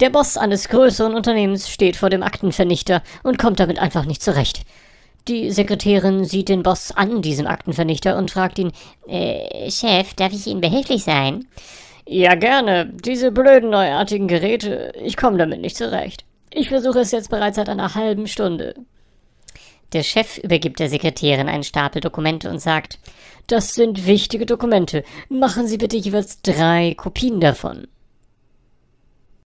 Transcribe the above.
Der Boss eines größeren Unternehmens steht vor dem Aktenvernichter und kommt damit einfach nicht zurecht. Die Sekretärin sieht den Boss an, diesem Aktenvernichter, und fragt ihn, äh, Chef, darf ich Ihnen behilflich sein? Ja, gerne. Diese blöden neuartigen Geräte, ich komme damit nicht zurecht. Ich versuche es jetzt bereits seit einer halben Stunde. Der Chef übergibt der Sekretärin einen Stapel Dokumente und sagt, das sind wichtige Dokumente. Machen Sie bitte jeweils drei Kopien davon.